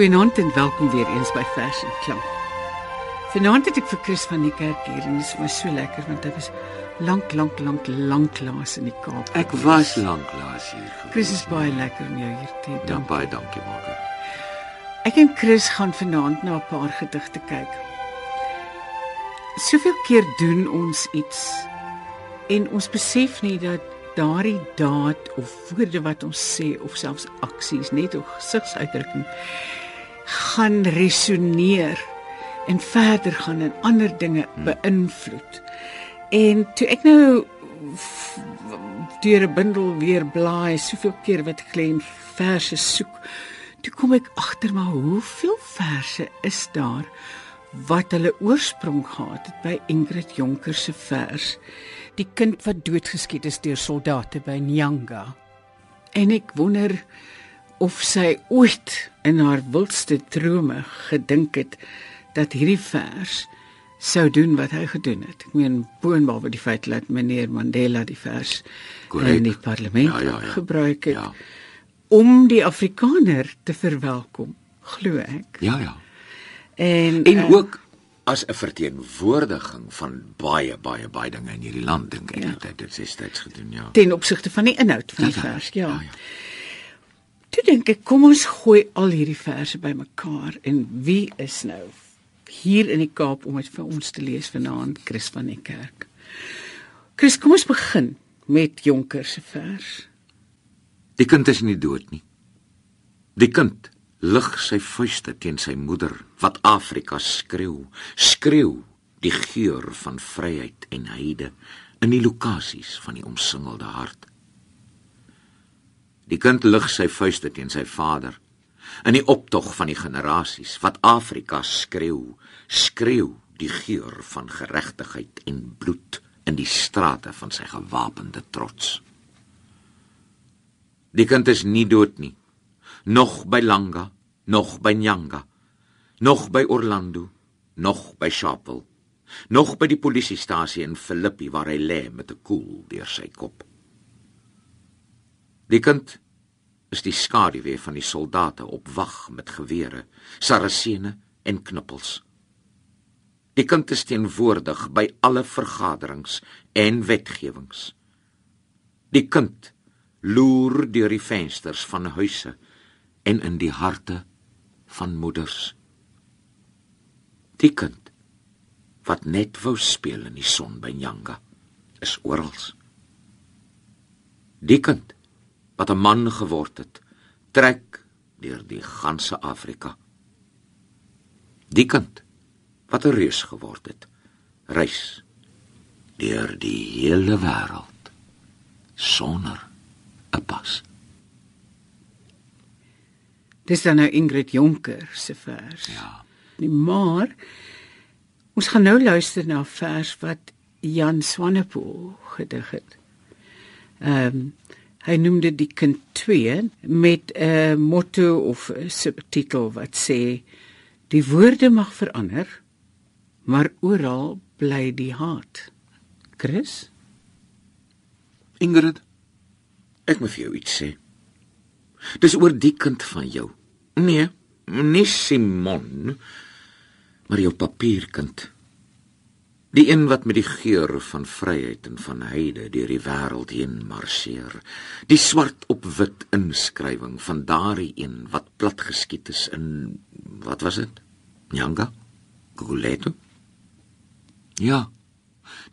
Goeienaand en welkom weer eens by Fashion Klank. Vanaand het ek vir Chris van die kerk hier en dit is my so lekker want hy was lank lank lank lank laas in die Kaap. Ek was lank laas hier. gewees. Chris is baie lekker om jou hier te hê. Ja, baie dankie, Margaret. Ek en Chris gaan vanaand na 'n paar gedigte kyk. Soveel keer doen ons iets en ons besef nie dat daardie daad of woorde wat ons sê of selfs aksies net of gesigsuitdrukking gaan resoneer en verder gaan en ander dinge beïnvloed. En toe ek nou deur 'n bundel weer blaai, soveel keer wat ek en verse soek, toe kom ek agter maar hoeveel verse is daar wat hulle oorsprong gehad het by Ingrid Jonker se vers Die kind wat doodgeskiet is deur soldate by Nyanga. En ek wonder of sy ooit in haar wildste drome gedink het dat hierdie vers sou doen wat hy gedoen het. Ek meen boonbehalwe die feit dat meneer Mandela die vers Korrek. in die parlement Ja, ja, ja. gebruik het Ja. om die Afrikaner te verwelkom, glo ek. Ja, ja. En, En eh, ook as 'n verteenwoordiging van baie baie baie dinge in hierdie land dink ek Ja. het hy dit destyds gedoen, ja. ten opsigte van die inhoud van die Ja, ja. vers, ja. Ja, ja. Toe dink ek, kom ons gooi al hierdie verse bymekaar en wie is nou hier in die Kaap om dit vir ons te lees vanaand, Chris van die kerk. Chris, kom ons begin met Jonker se vers. Die kind is nie dood nie. Die kind lig sy vuiste teen sy moeder wat Afrika skreeu, skreeu die geur van vryheid en heide in die lokasies van die omsingelde hart. Die kind lig sy vuiste teen sy vader in die optog van die generasies wat Afrika skreeu, skreeu die geur van geregtigheid en bloed in die strate van sy gewapende trots. Die kind is nie dood nie. Nog by Langa, nog by Nyanga, nog by Orlando, nog by Sharpeville, nog by die polisiestasie in Philippi waar hy lê met 'n koel deur sy kop. Die kind is die skaduwee van die soldate op wag met gewere, sarasene en knuppels. Die kind is teenwoordig by alle vergaderings en wetgewings. Die kind loer deur die vensters van huise en in die harte van moeders. Die kind wat net wou speel in die son by Nyanga is oral. Die kind wat 'n man geword het, trek deur die ganse Afrika. Die kind wat 'n reus geword het, reis deur die hele wêreld sonder 'n pas. Dis dan nou Ingrid Jonker se vers. Ja. Nee, Maar ons gaan nou luister na 'n vers wat Jan Swanepoel gedig het. Ehm um, hy noem dit die kind 2 met 'n motto of subtitel wat sê die woorde mag verander, maar oral bly die haat. Chris? Ingrid, ek moet vir jou iets sê. Dis oor die kind van jou. Nee, nie Simon, maar jou papierkind. Die een wat met die geur van vryheid en van heide deur die wêreld heen marseer. Die swart op wit inskrywing van daardie een wat plat geskiet is in wat was dit? Nyanga? Guguletu? Ja.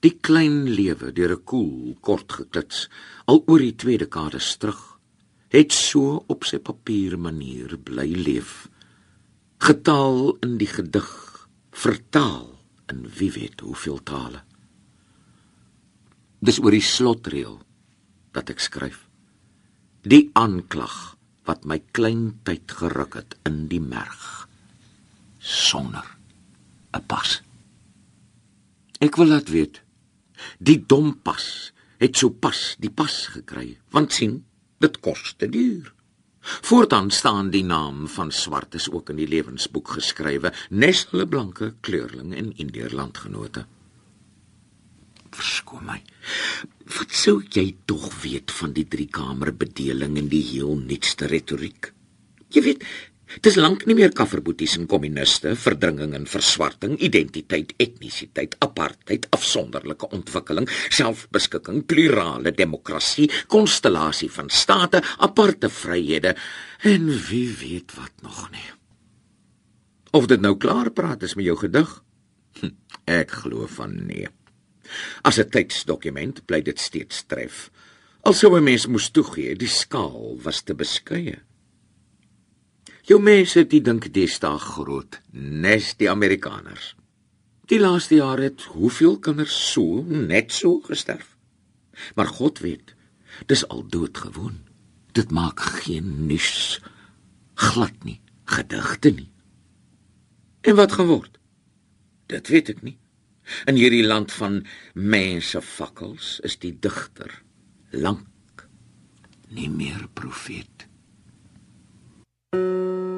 Die klein lewe deur 'n koel kort geklits al oor die twee dekades terug het so op sy papier manier bly leef getaal in die gedig vertaal in wie weet hoeveel tale dis oor die slotreël dat ek skryf die aanklag wat my klein tyd geruk het in die merg sonder 'n pas Ek wil laat weet. Die dom pas het so pas die pas gekry, want sien, dit kos te duur. Voortaan staan die naam van swartes ook in die lewensboek geskrywe, nes hulle blanke kleurling en Indierlandgenote. Verskoon my. Wat sou jy tog weet van die driekamer bedeling en die heel nuutste retoriek? Jy weet, Dis lank nie meer kafferboeties en kommuniste, verdringing en verswarting, identiteit, etnisiteit, apartheid, afsonderlike ontwikkeling, selfbeskikking, plurale demokrasie, konstellasie van state, aparte vryhede en wie weet wat nog nie. Of dit nou klaar praat is met jou gedig? Hm, ek glo van nee. As 'n tydsdokument bly dit steeds tref. Alsou 'n mens moes toegee, die skaal was te beskeie. Jou mense het dink deesdae groot, nes die Amerikaners. Die laaste jare het hoeveel kinders so net so gesterf. Maar God weet, dis al doodgewoon. Dit maak geen nuus glad nie, gedigte nie. En wat geword? Dit weet ek nie. In hierdie land van mense fakkels is die digter lank nie meer profeet. Música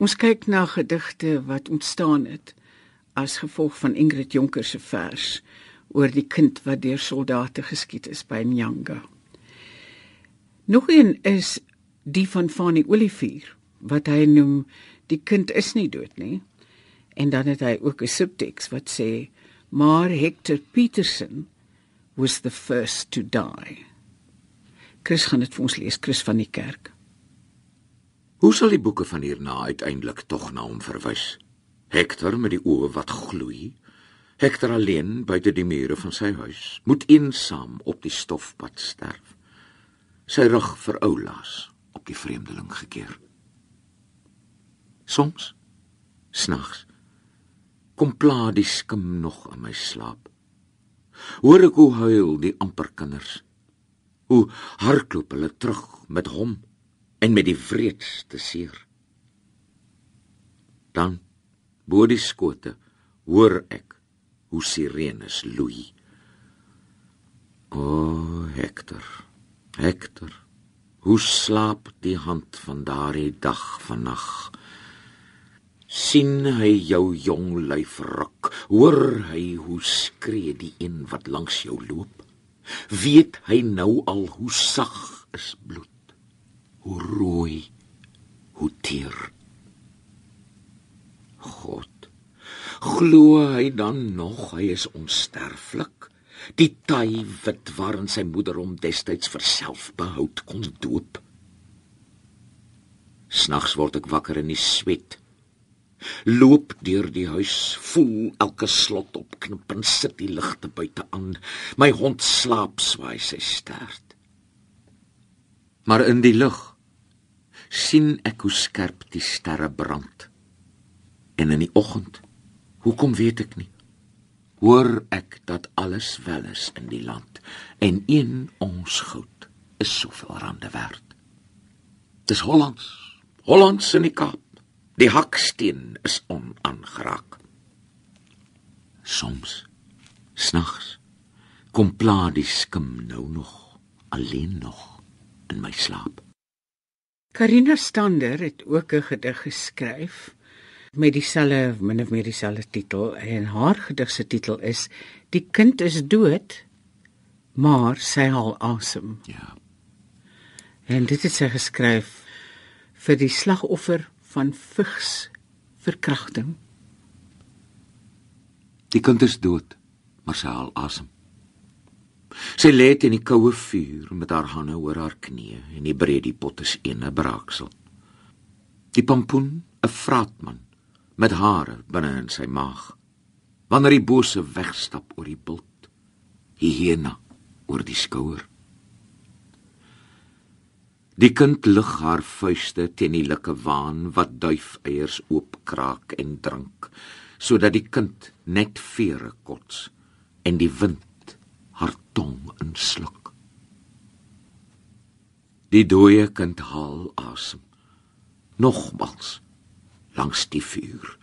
Ons kyk na gedigte wat ontstaan het as gevolg van Ingrid Jonker se vers oor die kind wat deur soldate geskiet is by Nyanga. Nog een is die van Fanny Olivier wat hy noem die kind is nie dood nie en dan het hy ook 'n subteks wat sê maar Hector Petersen was the first to die. Chris gaan dit vir ons lees Chris van die kerk. Hoe sal die boeke van hierna uiteindelik tog na hom verwys? Hector met die oë wat gloei, Hector alleen buite die mure van sy huis, moet eensaam op die stofpad sterf. Sy rug vir oulaas op die vreemdeling gekeer. Soms snags kom pla die skim nog in my slaap. Hoor ek hoe huil die amper kinders. Hoe hardloop hulle terug met hom en met die wreedste seer. Dan bo die skote hoor ek hoe sirenes loei. O Hector, Hector, hoe slaap die hand van daardie dag vannag? sien hy jou jong lyf ruk hoor hy hoe skree die een wat langs jou loop weet hy nou al hoe sag is bloed hoe rooi, hoe teer. God, glo hy dan nog hy is onsterflik? Die taai wit waarin sy moeder hom destyds vir selfbehoud kon doop. Snags word ek wakker in die sweet. Loop deur die huis, voel elke slot opknip en sit die ligte buite aan. My hond slaap swaai sy stert. Maar in die lug sien ek hoe skerp die sterre brand. En in die oggend, hoekom weet ek nie, hoor ek dat alles wel is in die land en een ons goud is soveel rande werd. Dis Hollands, Hollands in die Kaap. Die haksteen is onaangeraak. Soms snags kom pla die skim nou nog alleen nog in my slaap. Karina Stander het ook 'n gedig geskryf met dieselfde min of meer dieselfde titel en haar gedig se titel is Die kind is dood maar sy haal asem. Ja. En dit het sy geskryf vir die slagoffer van vigs verkrachting. Die kind is dood, maar sy haal asem. Sy lê in die koue vuur met haar hande oor haar knieë en die breedie pot is ene braaksel. Die pampoen, 'n vraatman met hare binne in sy maag. Wanneer die bose wegstap oor die bult, hyena oor die skouer. Die kind lig haar vuiste teen die likke waan wat duifeiers oopkraak en drink, sodat die kind net vere kots en die wind haar tong insluk. Die dooie kind haal asem. Nogmals langs die vuur.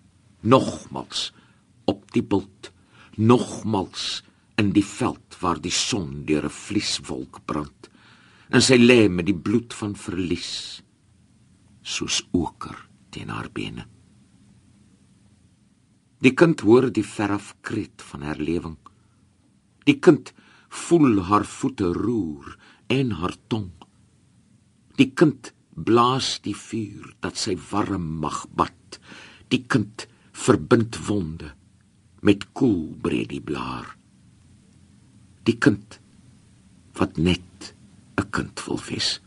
Nogmals op die bult. Nogmals in die veld waar die son deur 'n vlieswolk brand en sy lê met die bloed van verlies soos oker teen haar bene. Die kind hoor die verf kreet van herlewing. Die kind voel haar voete roer en haar tong. Die kind blaas die vuur dat sy warm mag bad. Die kind verbind wonde met koel breed die blaar. Die kind wat net 'n kind wil wees.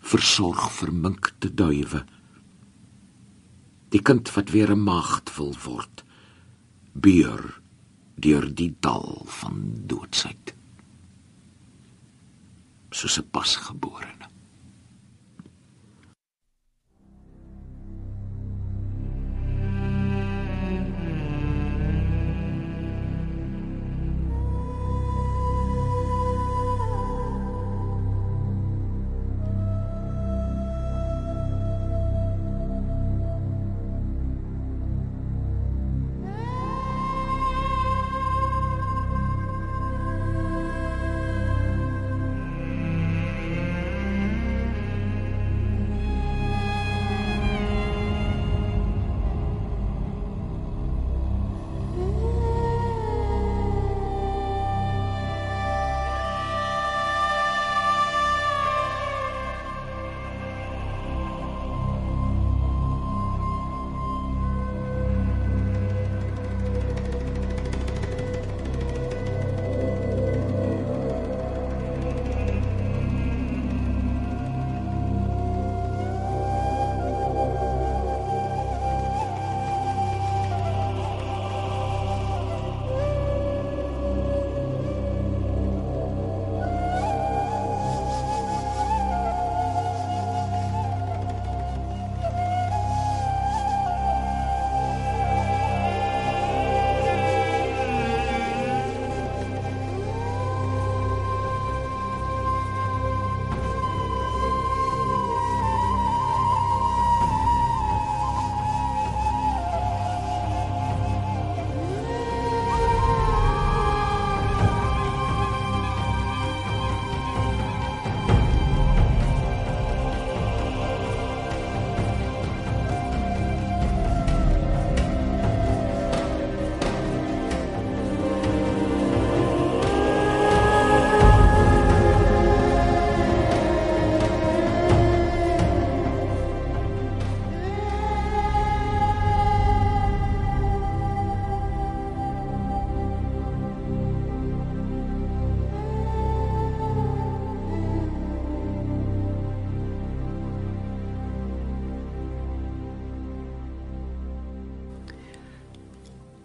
Versorg verminkte duwe. Die kind wat weer 'n maagd wil word. Beur deur die dal van doodsheid. Soos 'n pasgebore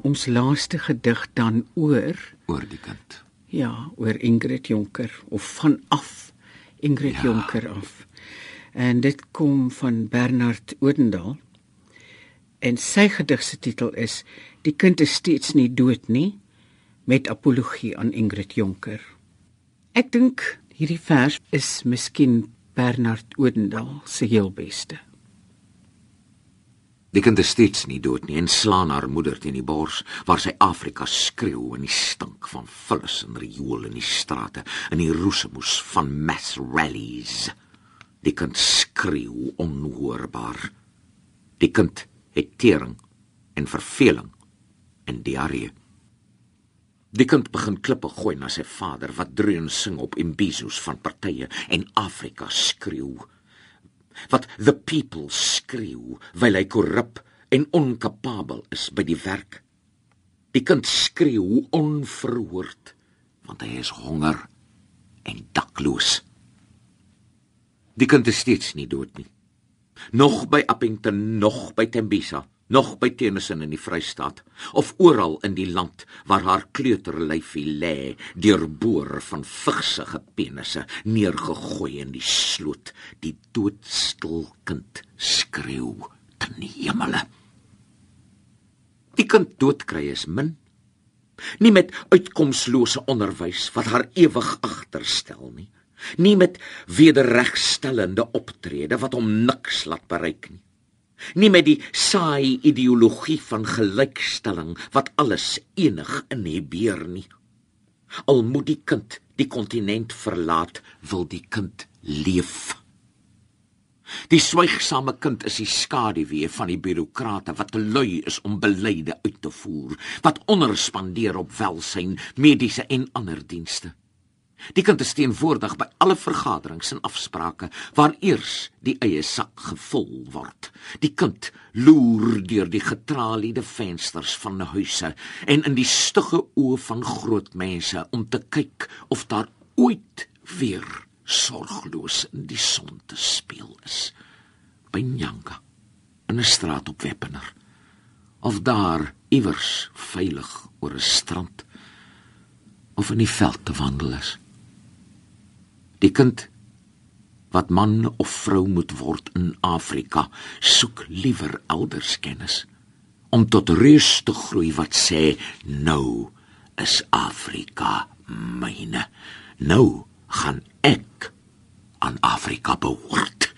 ons laaste gedig dan oor oor die kind. ja, oor Ingrid Jonker of vanaf Ingrid Ja. ja. Jonker af. En dit kom van Bernard Odendaal. En sy gedig se titel is Die kind is steeds nie dood nie met apologie aan Ingrid Jonker. Ek dink hierdie vers is miskien Bernard Odendaal se heel beste. Die kind is steeds nie dood nie en slaan haar moeder teen die bors waar sy Afrika skreeu in die stink van vullis en riool in die strate in die roesemoes van mass rallies. Die kind skreeu onhoorbaar. Die kind het tering en verveling en diarree. Die kind begin klippe gooi na sy vader wat dreun sing op imbizos van partye en Afrika skreeu wat the people skreeu wyl hy korrup en onkapabel is by die werk. Die kind skreeu onverhoord want hy is honger en dakloos. Die kind is steeds nie dood nie. Nog by Appington, nog by Tembisa, nog by Tennyson in die Vrystaat of oral in die land waar haar kleuterlyfie lê, deurboor van vigsige penisse, neergegooi in die sloot, die doodstil kind skreeu ten hemele. Die kind doodkry is min. Nie met uitkomslose onderwys wat haar ewig agterstel nie. Nie met wederregstellende optrede wat hom niks laat bereik nie. Nie met die saai ideologie van gelykstelling wat alles enig inhibeer nie. Al moet die kind die kontinent verlaat, wil die kind leef. Die swygsame kind is die skaduwee van die birokrate wat te lui is om beleide uit te voer, wat onderspandeer op welsyn, mediese en ander dienste. Die kind is teenwoordig by alle vergaderings en afsprake waar eers die eie sak gevul word. Die kind loer deur die getraliede vensters van huise en in die stugge oë van groot mense om te kyk of daar ooit weer sorgloos in die son te speel is. By Nyanga in 'n straat op Weppener of daar iewers veilig oor 'n strand of in die veld te wandel is. Die kind wat man of vrou moet word in Afrika, soek liewer elders kennis om tot reus te groei wat sê nou is Afrika myne. Nou gaan ek aan Afrika behoort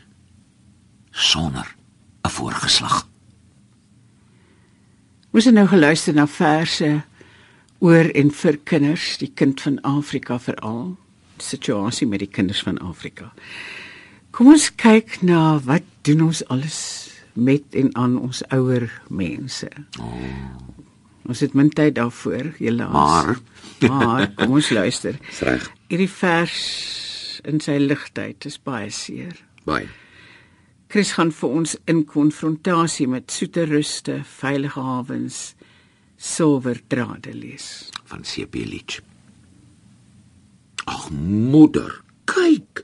sonder 'n voorgeslag. Ons het nou geluister na verse oor en vir kinders, die kind van Afrika veral, situasie met die kinders van Afrika. Kom ons kyk na wat doen ons alles met en aan ons ouer mense. Oh, Ons het min tyd daarvoor, helaas. maar maar kom ons luister. Reg. Hierdie vers in sy ligtheid is baie seer. Baie. Chris gaan vir ons in konfrontasie met soete ruste, veilige hawens, silwer drade lees. van CP Leach. Ag moeder, kyk.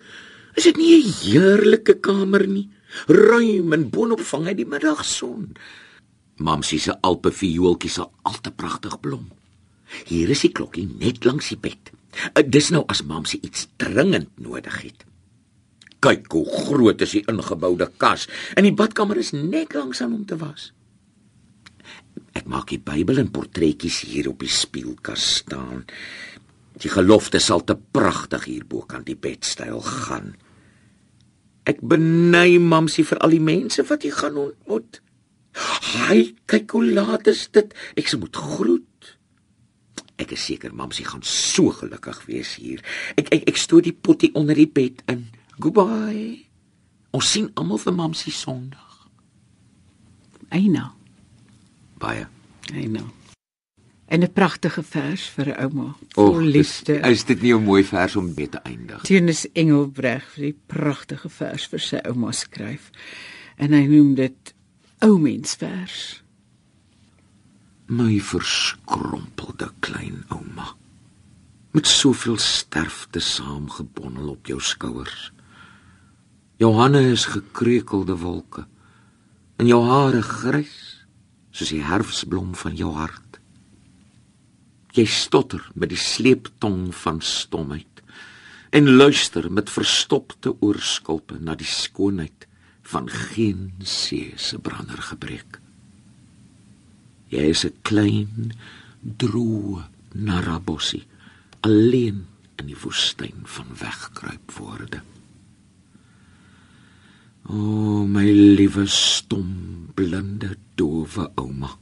Is dit nie 'n heerlike kamer nie? Ruim en boonop vang hy die middagson. Mamsie se alpe viooltjie sal al te pragtig blom. Hier is die klokkie net langs die bed. Uh, Dis nou as mamsie iets dringend nodig het. Kyk hoe groot is die ingeboude kas en die badkamer is net langs aan om te was. Ek maak die Bybel en portretjies hier op die spieelkas staan. Die gelofte sal te pragtig hierbo kan die bedstyl gaan. Ek beny mamsie vir al die mense wat jy gaan ontmoet. Haai, kyk hoe laat is dit. Ek se moet groet. Ek is seker mamsie gaan so gelukkig wees hier. Ek ek, ek stoot die pottie onder die bed in. Goodbye. Ons sien almal vir mamsie Sondag. Eina, Baie. eina. En 'n pragtige vers vir 'n ouma, vol liefde. Is, is dit nie 'n mooi vers om mee te eindig? Teunus Engelbreg vir die pragtige vers vir sy ouma skryf. En hy noem dit ou mensvers. My verskrompelde klein ouma. Met soveel sterfte saamgebondel op jou skouers. Jou hande is gekreukelde wolke en jou hare grys soos die herfsblom van jou hart. Jy stotter met die sleeptong van stomheid en luister met verstopte oorskulpe na die skoonheid van geen see se brander gebreek. Jy is 'n klein droë narabossie alleen in die woestyn van wegkruip woorde. O oh, my liewe stom blinde dowe ouma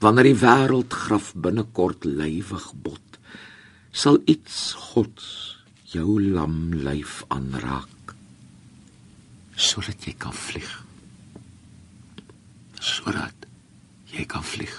wanneer die wêreld graf binnekort lywig bot sal iets gods jou lam lyf aanraak sodat jy kan vlieg. Sodat jy kan vlieg